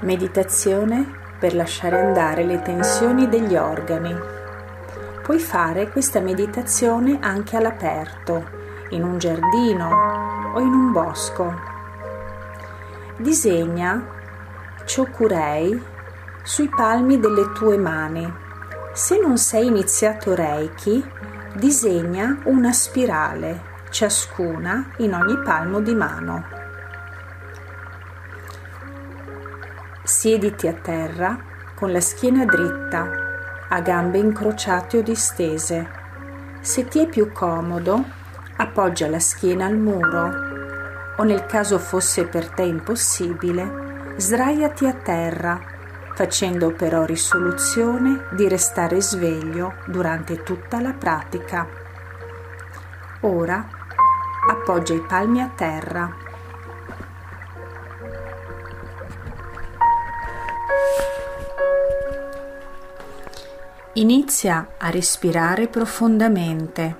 Meditazione per lasciare andare le tensioni degli organi. Puoi fare questa meditazione anche all'aperto, in un giardino o in un bosco. Disegna Chokurei sui palmi delle tue mani. Se non sei iniziato Reiki, disegna una spirale, ciascuna in ogni palmo di mano. Siediti a terra con la schiena dritta, a gambe incrociate o distese. Se ti è più comodo, appoggia la schiena al muro o nel caso fosse per te impossibile, sdraiati a terra, facendo però risoluzione di restare sveglio durante tutta la pratica. Ora appoggia i palmi a terra Inizia a respirare profondamente,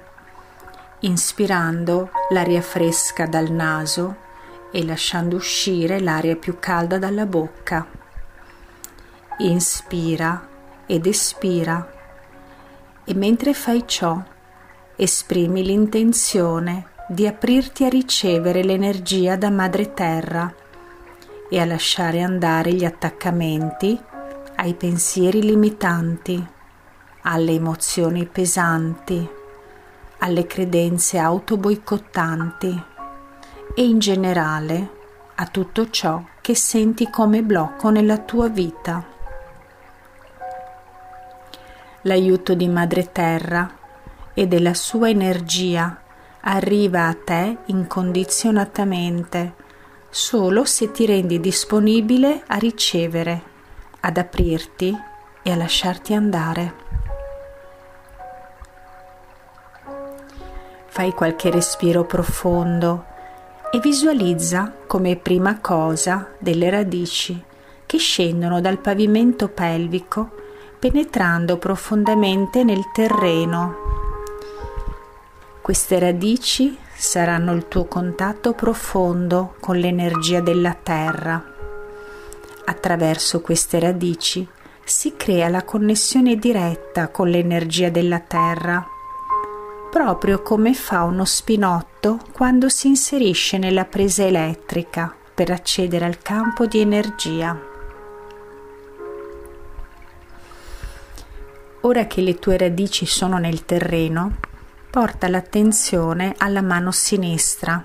inspirando l'aria fresca dal naso e lasciando uscire l'aria più calda dalla bocca. Inspira ed espira e mentre fai ciò esprimi l'intenzione di aprirti a ricevere l'energia da Madre Terra e a lasciare andare gli attaccamenti ai pensieri limitanti alle emozioni pesanti, alle credenze autoboicottanti e in generale a tutto ciò che senti come blocco nella tua vita. L'aiuto di Madre Terra e della sua energia arriva a te incondizionatamente solo se ti rendi disponibile a ricevere, ad aprirti e a lasciarti andare. Fai qualche respiro profondo e visualizza come prima cosa delle radici che scendono dal pavimento pelvico penetrando profondamente nel terreno. Queste radici saranno il tuo contatto profondo con l'energia della terra. Attraverso queste radici si crea la connessione diretta con l'energia della terra proprio come fa uno spinotto quando si inserisce nella presa elettrica per accedere al campo di energia. Ora che le tue radici sono nel terreno, porta l'attenzione alla mano sinistra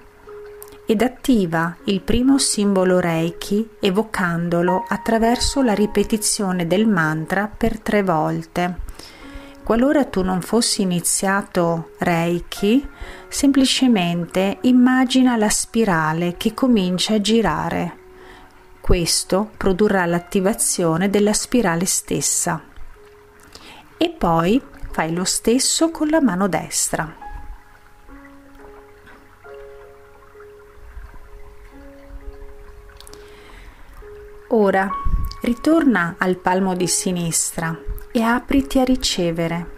ed attiva il primo simbolo Reiki evocandolo attraverso la ripetizione del mantra per tre volte Qualora tu non fossi iniziato Reiki, semplicemente immagina la spirale che comincia a girare. Questo produrrà l'attivazione della spirale stessa. E poi fai lo stesso con la mano destra. Ora ritorna al palmo di sinistra e apriti a ricevere.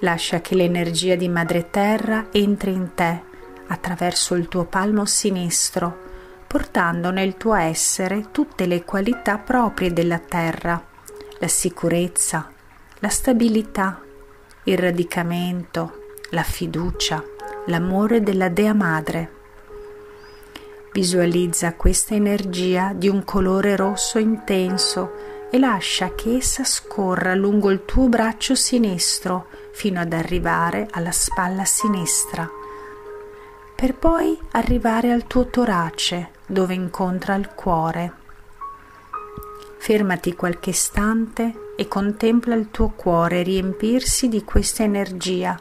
Lascia che l'energia di Madre Terra entri in te attraverso il tuo palmo sinistro, portando nel tuo essere tutte le qualità proprie della Terra, la sicurezza, la stabilità, il radicamento, la fiducia, l'amore della Dea Madre. Visualizza questa energia di un colore rosso intenso e lascia che essa scorra lungo il tuo braccio sinistro fino ad arrivare alla spalla sinistra, per poi arrivare al tuo torace dove incontra il cuore. Fermati qualche istante e contempla il tuo cuore riempirsi di questa energia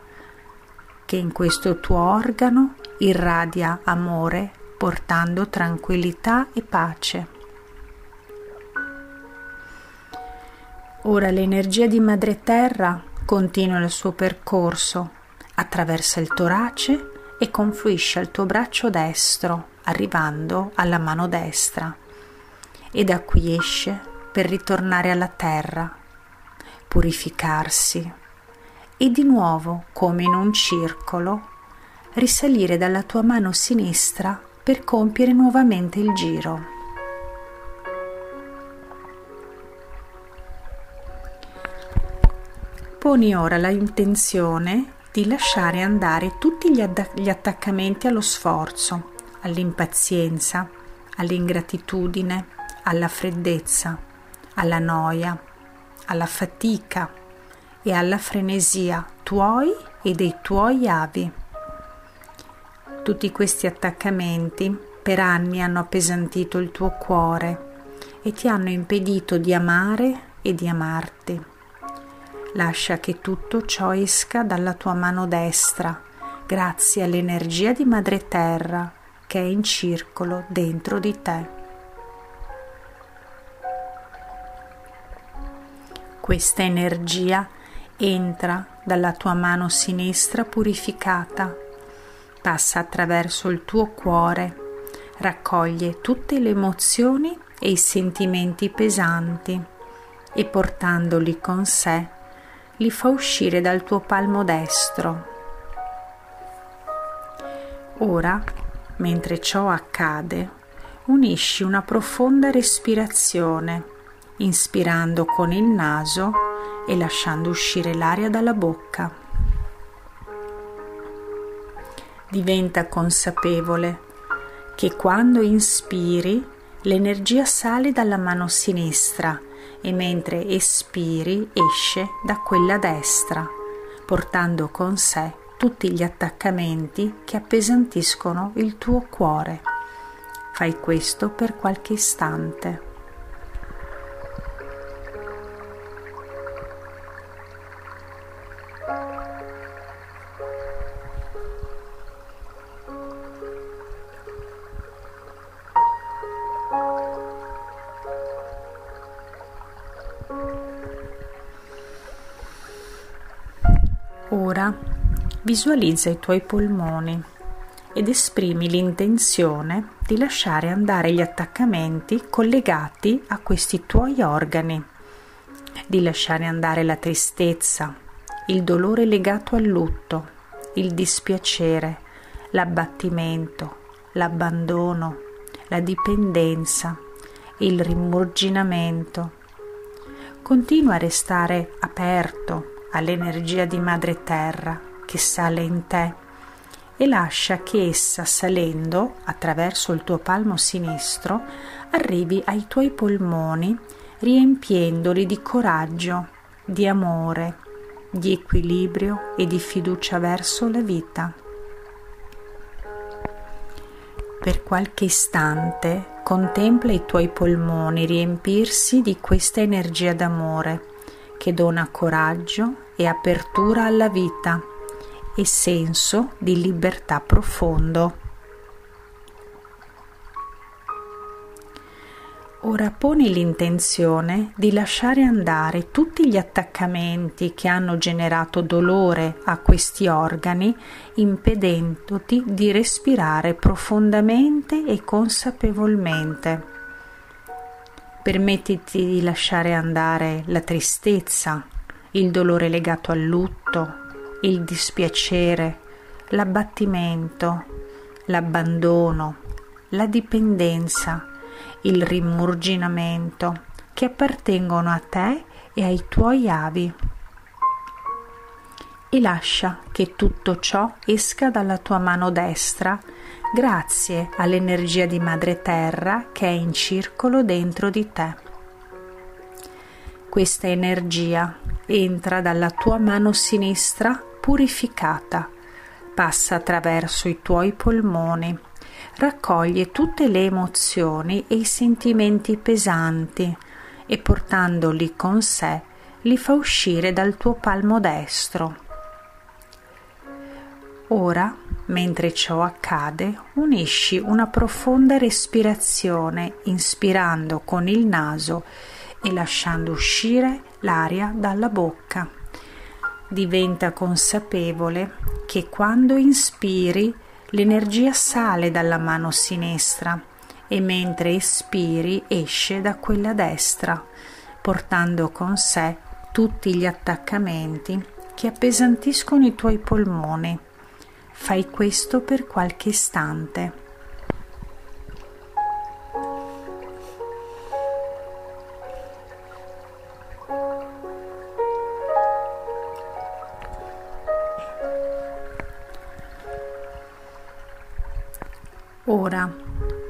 che in questo tuo organo irradia amore portando tranquillità e pace. Ora l'energia di Madre Terra continua il suo percorso, attraversa il torace e confluisce al tuo braccio destro, arrivando alla mano destra, e da qui esce per ritornare alla terra, purificarsi e di nuovo, come in un circolo, risalire dalla tua mano sinistra per compiere nuovamente il giro. Poni ora l'intenzione di lasciare andare tutti gli, adda- gli attaccamenti allo sforzo, all'impazienza, all'ingratitudine, alla freddezza, alla noia, alla fatica e alla frenesia tuoi e dei tuoi avi. Tutti questi attaccamenti per anni hanno appesantito il tuo cuore e ti hanno impedito di amare e di amarti. Lascia che tutto ciò esca dalla tua mano destra, grazie all'energia di Madre Terra che è in circolo dentro di te. Questa energia entra dalla tua mano sinistra purificata, passa attraverso il tuo cuore, raccoglie tutte le emozioni e i sentimenti pesanti e portandoli con sé li fa uscire dal tuo palmo destro. Ora, mentre ciò accade, unisci una profonda respirazione, inspirando con il naso e lasciando uscire l'aria dalla bocca. Diventa consapevole che quando inspiri l'energia sale dalla mano sinistra e mentre espiri esce da quella destra, portando con sé tutti gli attaccamenti che appesantiscono il tuo cuore. Fai questo per qualche istante. Visualizza i tuoi polmoni ed esprimi l'intenzione di lasciare andare gli attaccamenti collegati a questi tuoi organi, di lasciare andare la tristezza, il dolore legato al lutto, il dispiacere, l'abbattimento, l'abbandono, la dipendenza, il rimurginamento. Continua a restare aperto all'energia di Madre Terra che sale in te e lascia che essa, salendo attraverso il tuo palmo sinistro, arrivi ai tuoi polmoni riempiendoli di coraggio, di amore, di equilibrio e di fiducia verso la vita. Per qualche istante contempla i tuoi polmoni riempirsi di questa energia d'amore che dona coraggio e apertura alla vita e senso di libertà profondo. Ora poni l'intenzione di lasciare andare tutti gli attaccamenti che hanno generato dolore a questi organi, impedendoti di respirare profondamente e consapevolmente. Permettiti di lasciare andare la tristezza, il dolore legato al lutto, il dispiacere, l'abbattimento, l'abbandono, la dipendenza, il rimurginamento che appartengono a te e ai tuoi avi. E lascia che tutto ciò esca dalla tua mano destra grazie all'energia di Madre Terra che è in circolo dentro di te. Questa energia entra dalla tua mano sinistra purificata, passa attraverso i tuoi polmoni, raccoglie tutte le emozioni e i sentimenti pesanti e portandoli con sé li fa uscire dal tuo palmo destro. Ora, mentre ciò accade, unisci una profonda respirazione inspirando con il naso e lasciando uscire l'aria dalla bocca. Diventa consapevole che quando inspiri l'energia sale dalla mano sinistra e mentre espiri esce da quella destra, portando con sé tutti gli attaccamenti che appesantiscono i tuoi polmoni. Fai questo per qualche istante.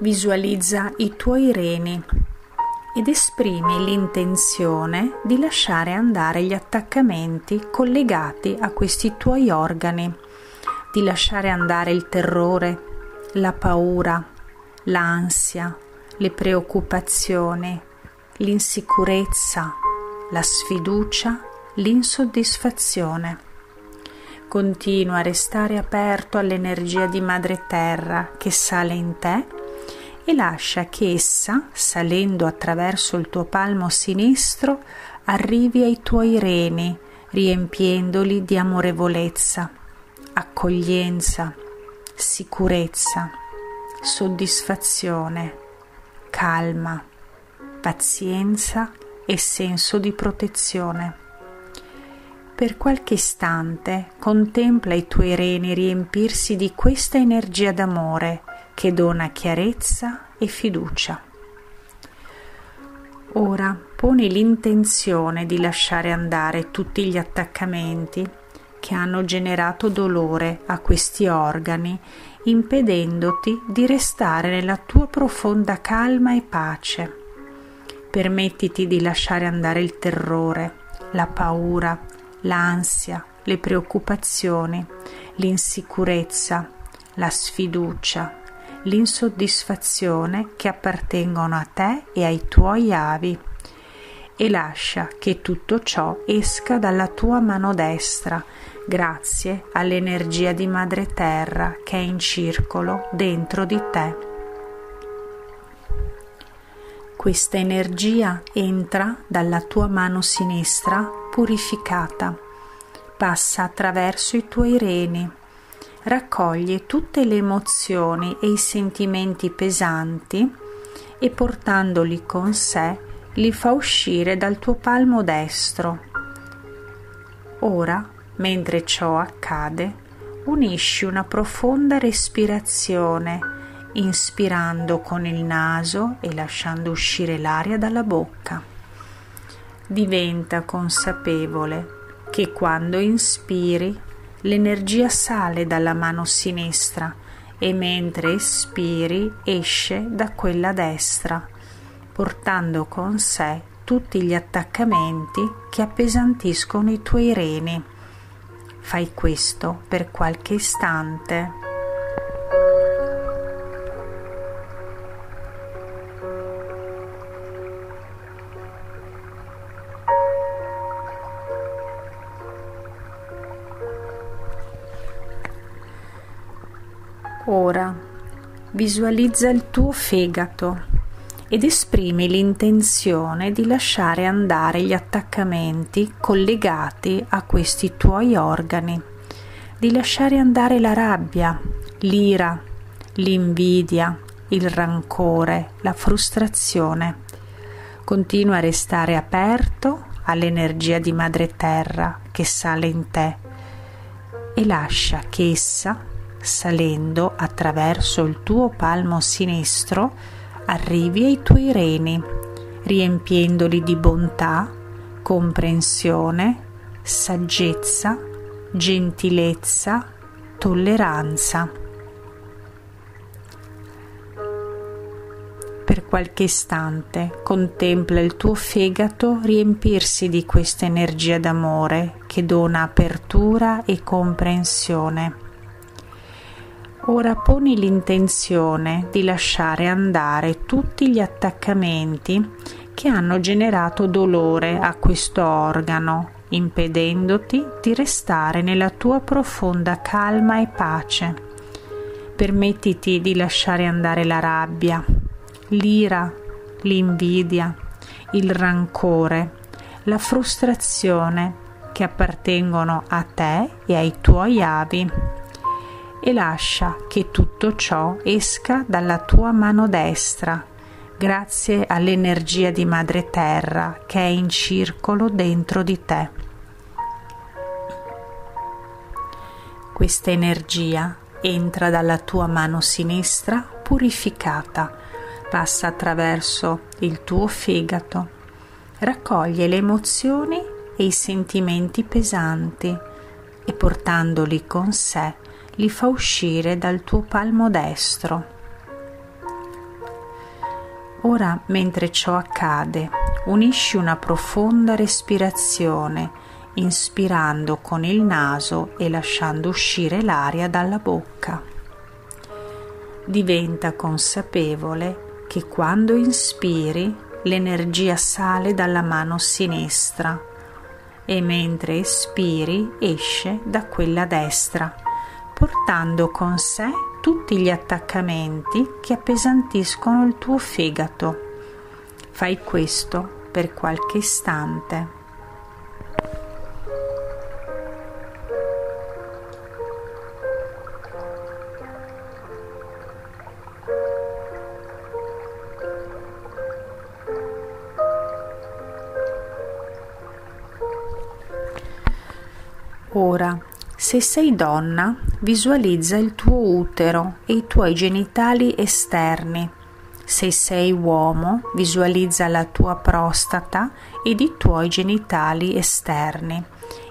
Visualizza i tuoi reni ed esprimi l'intenzione di lasciare andare gli attaccamenti collegati a questi tuoi organi, di lasciare andare il terrore, la paura, l'ansia, le preoccupazioni, l'insicurezza, la sfiducia, l'insoddisfazione. Continua a restare aperto all'energia di Madre Terra che sale in te e lascia che essa, salendo attraverso il tuo palmo sinistro, arrivi ai tuoi reni, riempiendoli di amorevolezza, accoglienza, sicurezza, soddisfazione, calma, pazienza e senso di protezione. Per qualche istante contempla i tuoi reni riempirsi di questa energia d'amore che dona chiarezza e fiducia. Ora poni l'intenzione di lasciare andare tutti gli attaccamenti che hanno generato dolore a questi organi, impedendoti di restare nella tua profonda calma e pace. Permettiti di lasciare andare il terrore, la paura, l'ansia, le preoccupazioni, l'insicurezza, la sfiducia, l'insoddisfazione che appartengono a te e ai tuoi avi e lascia che tutto ciò esca dalla tua mano destra grazie all'energia di Madre Terra che è in circolo dentro di te. Questa energia entra dalla tua mano sinistra purificata, passa attraverso i tuoi reni, raccoglie tutte le emozioni e i sentimenti pesanti e portandoli con sé li fa uscire dal tuo palmo destro. Ora, mentre ciò accade, unisci una profonda respirazione, inspirando con il naso e lasciando uscire l'aria dalla bocca diventa consapevole che quando inspiri l'energia sale dalla mano sinistra e mentre espiri esce da quella destra, portando con sé tutti gli attaccamenti che appesantiscono i tuoi reni. Fai questo per qualche istante. Visualizza il tuo fegato ed esprimi l'intenzione di lasciare andare gli attaccamenti collegati a questi tuoi organi, di lasciare andare la rabbia, l'ira, l'invidia, il rancore, la frustrazione. Continua a restare aperto all'energia di Madre Terra che sale in te e lascia che essa salendo attraverso il tuo palmo sinistro, arrivi ai tuoi reni, riempiendoli di bontà, comprensione, saggezza, gentilezza, tolleranza. Per qualche istante contempla il tuo fegato riempirsi di questa energia d'amore che dona apertura e comprensione Ora poni l'intenzione di lasciare andare tutti gli attaccamenti che hanno generato dolore a questo organo, impedendoti di restare nella tua profonda calma e pace. Permettiti di lasciare andare la rabbia, l'ira, l'invidia, il rancore, la frustrazione che appartengono a te e ai tuoi avi e lascia che tutto ciò esca dalla tua mano destra, grazie all'energia di Madre Terra che è in circolo dentro di te. Questa energia entra dalla tua mano sinistra purificata, passa attraverso il tuo fegato, raccoglie le emozioni e i sentimenti pesanti e portandoli con sé li fa uscire dal tuo palmo destro. Ora, mentre ciò accade, unisci una profonda respirazione, inspirando con il naso e lasciando uscire l'aria dalla bocca. Diventa consapevole che quando inspiri l'energia sale dalla mano sinistra e mentre espiri esce da quella destra, portando con sé tutti gli attaccamenti che appesantiscono il tuo fegato. Fai questo per qualche istante. Ora, se sei donna, visualizza il tuo utero e i tuoi genitali esterni. Se sei uomo, visualizza la tua prostata ed i tuoi genitali esterni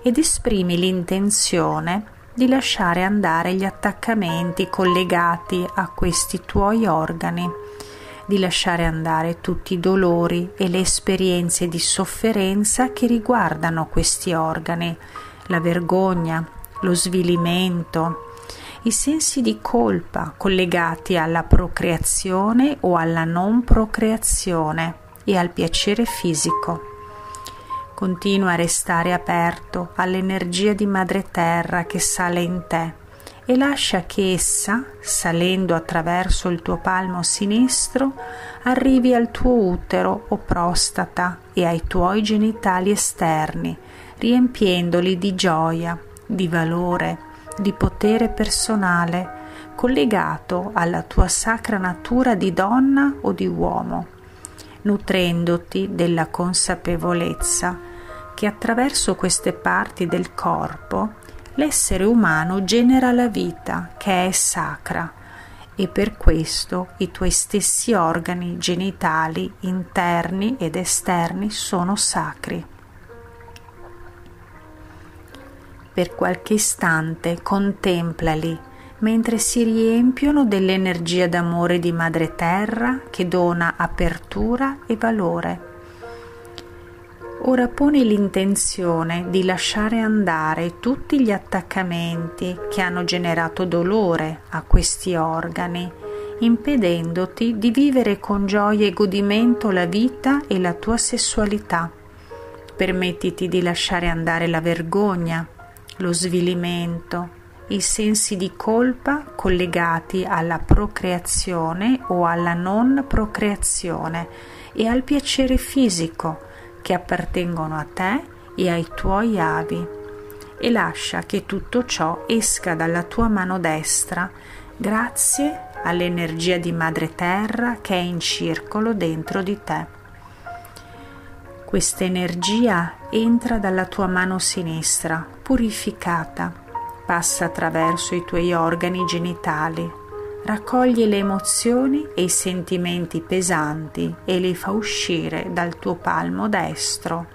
ed esprimi l'intenzione di lasciare andare gli attaccamenti collegati a questi tuoi organi, di lasciare andare tutti i dolori e le esperienze di sofferenza che riguardano questi organi la vergogna, lo svilimento, i sensi di colpa collegati alla procreazione o alla non procreazione e al piacere fisico. Continua a restare aperto all'energia di Madre Terra che sale in te e lascia che essa, salendo attraverso il tuo palmo sinistro, arrivi al tuo utero o prostata e ai tuoi genitali esterni, riempiendoli di gioia, di valore, di potere personale, collegato alla tua sacra natura di donna o di uomo, nutrendoti della consapevolezza che attraverso queste parti del corpo l'essere umano genera la vita che è sacra e per questo i tuoi stessi organi genitali interni ed esterni sono sacri. Per qualche istante contemplali mentre si riempiono dell'energia d'amore di Madre Terra che dona apertura e valore. Ora poni l'intenzione di lasciare andare tutti gli attaccamenti che hanno generato dolore a questi organi, impedendoti di vivere con gioia e godimento la vita e la tua sessualità. Permettiti di lasciare andare la vergogna, lo svilimento, i sensi di colpa collegati alla procreazione o alla non procreazione e al piacere fisico che appartengono a te e ai tuoi avi e lascia che tutto ciò esca dalla tua mano destra grazie all'energia di Madre Terra che è in circolo dentro di te. Questa energia entra dalla tua mano sinistra, purificata, passa attraverso i tuoi organi genitali, raccoglie le emozioni e i sentimenti pesanti e li fa uscire dal tuo palmo destro.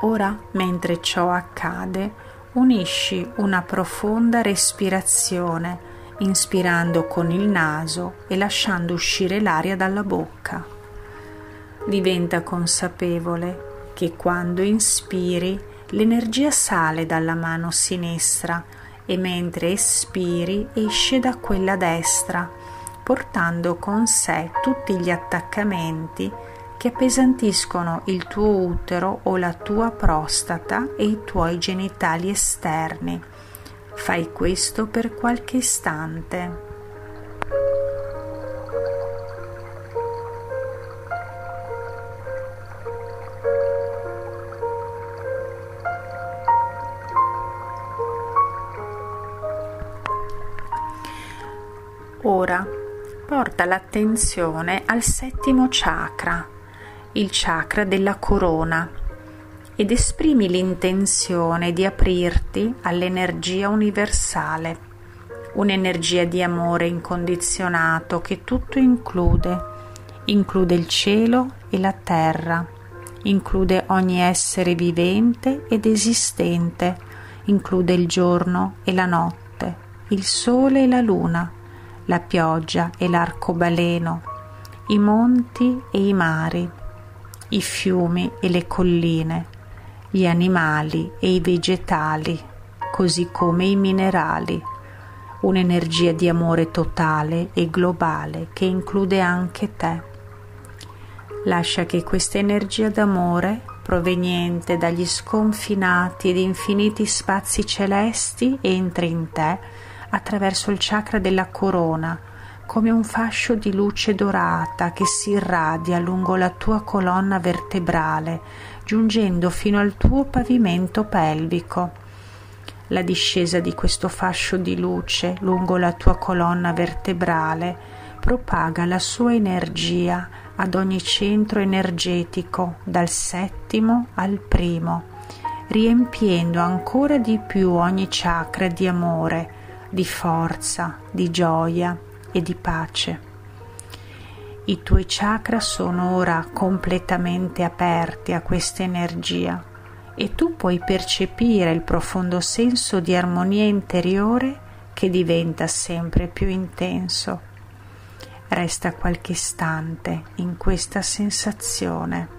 Ora, mentre ciò accade, unisci una profonda respirazione, inspirando con il naso e lasciando uscire l'aria dalla bocca diventa consapevole che quando inspiri l'energia sale dalla mano sinistra e mentre espiri esce da quella destra, portando con sé tutti gli attaccamenti che appesantiscono il tuo utero o la tua prostata e i tuoi genitali esterni. Fai questo per qualche istante. Porta l'attenzione al settimo chakra, il chakra della corona, ed esprimi l'intenzione di aprirti all'energia universale, un'energia di amore incondizionato che tutto include, include il cielo e la terra, include ogni essere vivente ed esistente, include il giorno e la notte, il sole e la luna la pioggia e l'arcobaleno, i monti e i mari, i fiumi e le colline, gli animali e i vegetali, così come i minerali, un'energia di amore totale e globale che include anche te. Lascia che questa energia d'amore, proveniente dagli sconfinati ed infiniti spazi celesti, entri in te attraverso il chakra della corona, come un fascio di luce dorata che si irradia lungo la tua colonna vertebrale, giungendo fino al tuo pavimento pelvico. La discesa di questo fascio di luce lungo la tua colonna vertebrale propaga la sua energia ad ogni centro energetico, dal settimo al primo, riempiendo ancora di più ogni chakra di amore, di forza, di gioia, e di pace. I tuoi chakra sono ora completamente aperti a questa energia e tu puoi percepire il profondo senso di armonia interiore che diventa sempre più intenso. Resta qualche istante in questa sensazione.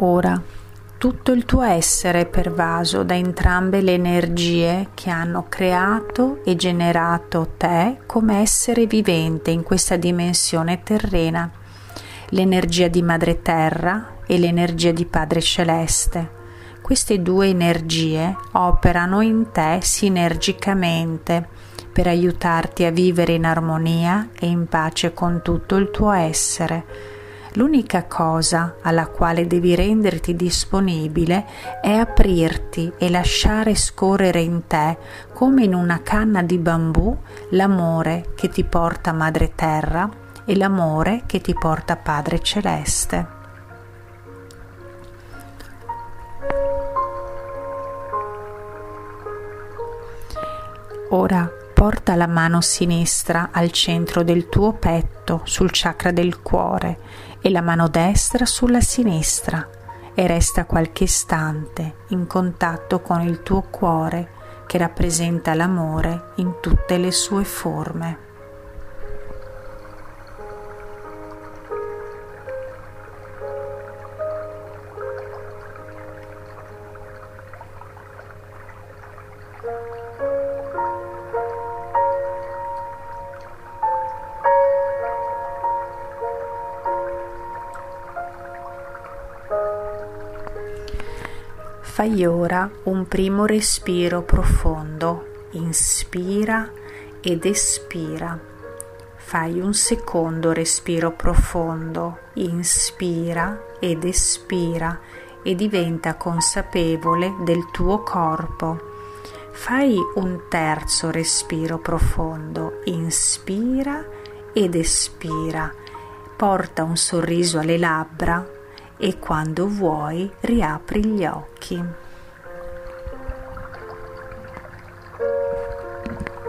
Ora tutto il tuo essere è pervaso da entrambe le energie che hanno creato e generato te come essere vivente in questa dimensione terrena, l'energia di Madre Terra e l'energia di Padre Celeste. Queste due energie operano in te sinergicamente per aiutarti a vivere in armonia e in pace con tutto il tuo essere L'unica cosa alla quale devi renderti disponibile è aprirti e lasciare scorrere in te, come in una canna di bambù, l'amore che ti porta Madre Terra e l'amore che ti porta Padre Celeste. Ora porta la mano sinistra al centro del tuo petto, sul chakra del cuore, e la mano destra sulla sinistra e resta qualche istante in contatto con il tuo cuore che rappresenta l'amore in tutte le sue forme. Fai ora un primo respiro profondo, inspira ed espira. Fai un secondo respiro profondo, inspira ed espira e diventa consapevole del tuo corpo. Fai un terzo respiro profondo, inspira ed espira. Porta un sorriso alle labbra e quando vuoi riapri gli occhi.